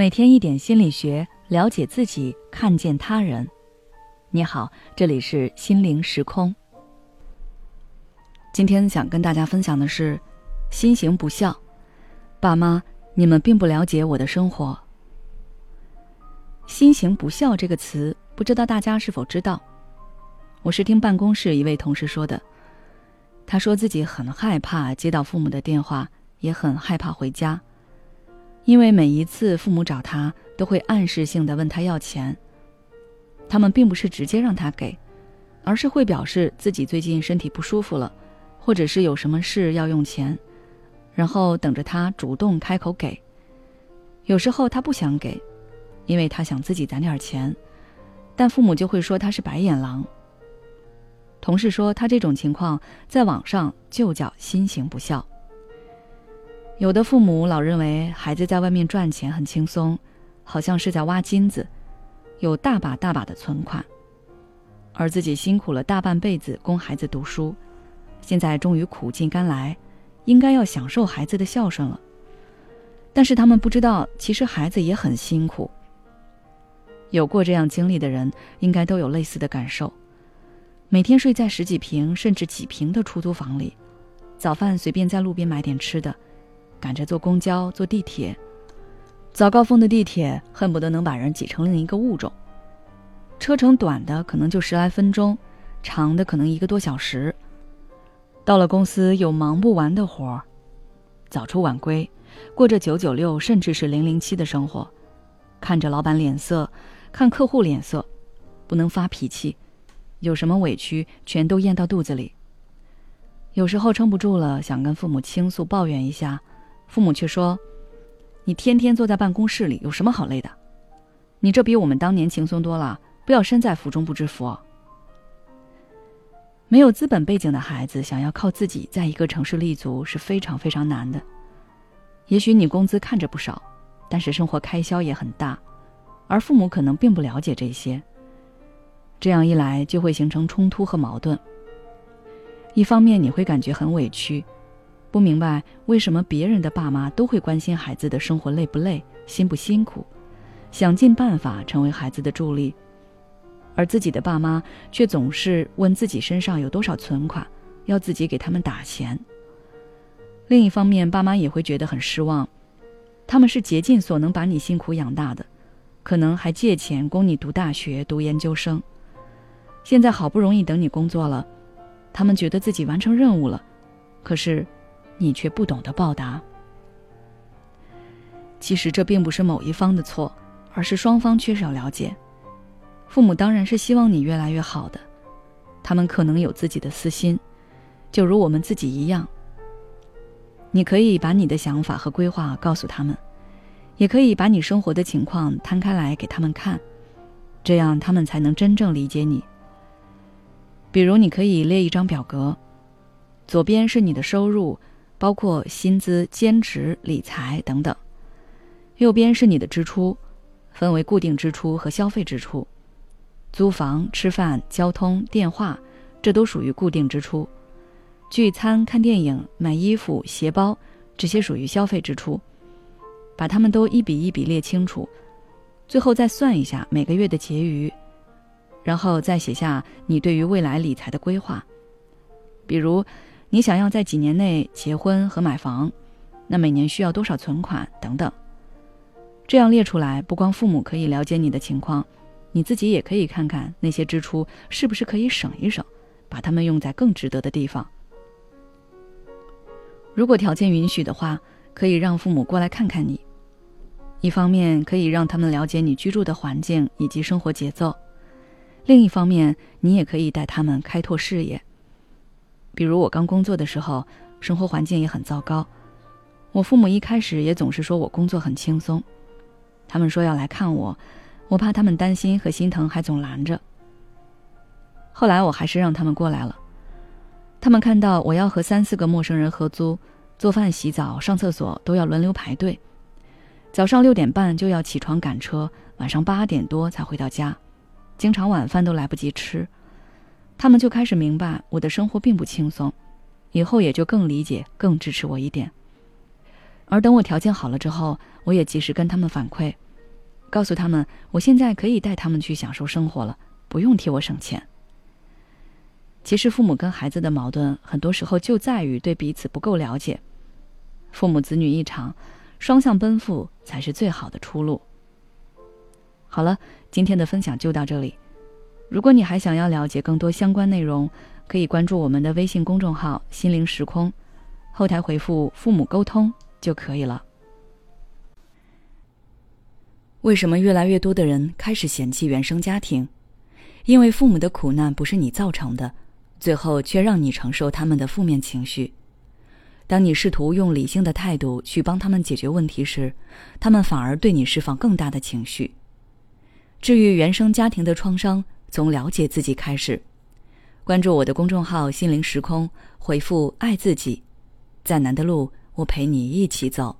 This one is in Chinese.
每天一点心理学，了解自己，看见他人。你好，这里是心灵时空。今天想跟大家分享的是，心行不孝。爸妈，你们并不了解我的生活。心行不孝这个词，不知道大家是否知道？我是听办公室一位同事说的。他说自己很害怕接到父母的电话，也很害怕回家。因为每一次父母找他，都会暗示性的问他要钱。他们并不是直接让他给，而是会表示自己最近身体不舒服了，或者是有什么事要用钱，然后等着他主动开口给。有时候他不想给，因为他想自己攒点钱，但父母就会说他是白眼狼。同事说他这种情况在网上就叫心行不孝。有的父母老认为孩子在外面赚钱很轻松，好像是在挖金子，有大把大把的存款，而自己辛苦了大半辈子供孩子读书，现在终于苦尽甘来，应该要享受孩子的孝顺了。但是他们不知道，其实孩子也很辛苦。有过这样经历的人，应该都有类似的感受：每天睡在十几平甚至几平的出租房里，早饭随便在路边买点吃的。赶着坐公交、坐地铁，早高峰的地铁恨不得能把人挤成另一个物种。车程短的可能就十来分钟，长的可能一个多小时。到了公司有忙不完的活儿，早出晚归，过着九九六甚至是零零七的生活，看着老板脸色，看客户脸色，不能发脾气，有什么委屈全都咽到肚子里。有时候撑不住了，想跟父母倾诉抱怨一下。父母却说：“你天天坐在办公室里，有什么好累的？你这比我们当年轻松多了。不要身在福中不知福。没有资本背景的孩子，想要靠自己在一个城市立足是非常非常难的。也许你工资看着不少，但是生活开销也很大，而父母可能并不了解这些。这样一来，就会形成冲突和矛盾。一方面，你会感觉很委屈。”不明白为什么别人的爸妈都会关心孩子的生活累不累、辛不辛苦，想尽办法成为孩子的助力，而自己的爸妈却总是问自己身上有多少存款，要自己给他们打钱。另一方面，爸妈也会觉得很失望，他们是竭尽所能把你辛苦养大的，可能还借钱供你读大学、读研究生。现在好不容易等你工作了，他们觉得自己完成任务了，可是。你却不懂得报答。其实这并不是某一方的错，而是双方缺少了解。父母当然是希望你越来越好的，他们可能有自己的私心，就如我们自己一样。你可以把你的想法和规划告诉他们，也可以把你生活的情况摊开来给他们看，这样他们才能真正理解你。比如，你可以列一张表格，左边是你的收入。包括薪资、兼职、理财等等。右边是你的支出，分为固定支出和消费支出。租房、吃饭、交通、电话，这都属于固定支出。聚餐、看电影、买衣服、鞋包，这些属于消费支出。把它们都一笔一笔列清楚，最后再算一下每个月的结余，然后再写下你对于未来理财的规划，比如。你想要在几年内结婚和买房，那每年需要多少存款等等？这样列出来，不光父母可以了解你的情况，你自己也可以看看那些支出是不是可以省一省，把它们用在更值得的地方。如果条件允许的话，可以让父母过来看看你，一方面可以让他们了解你居住的环境以及生活节奏，另一方面你也可以带他们开拓视野。比如我刚工作的时候，生活环境也很糟糕。我父母一开始也总是说我工作很轻松，他们说要来看我，我怕他们担心和心疼，还总拦着。后来我还是让他们过来了。他们看到我要和三四个陌生人合租，做饭、洗澡、上厕所都要轮流排队，早上六点半就要起床赶车，晚上八点多才回到家，经常晚饭都来不及吃。他们就开始明白我的生活并不轻松，以后也就更理解、更支持我一点。而等我条件好了之后，我也及时跟他们反馈，告诉他们，我现在可以带他们去享受生活了，不用替我省钱。其实，父母跟孩子的矛盾，很多时候就在于对彼此不够了解。父母子女一场，双向奔赴才是最好的出路。好了，今天的分享就到这里。如果你还想要了解更多相关内容，可以关注我们的微信公众号“心灵时空”，后台回复“父母沟通”就可以了。为什么越来越多的人开始嫌弃原生家庭？因为父母的苦难不是你造成的。最后却让你承受他们的负面情绪。当你试图用理性的态度去帮他们解决问题时，他们反而对你释放更大的情绪。治愈原生家庭的创伤，从了解自己开始。关注我的公众号“心灵时空”，回复“爱自己”，再难的路，我陪你一起走。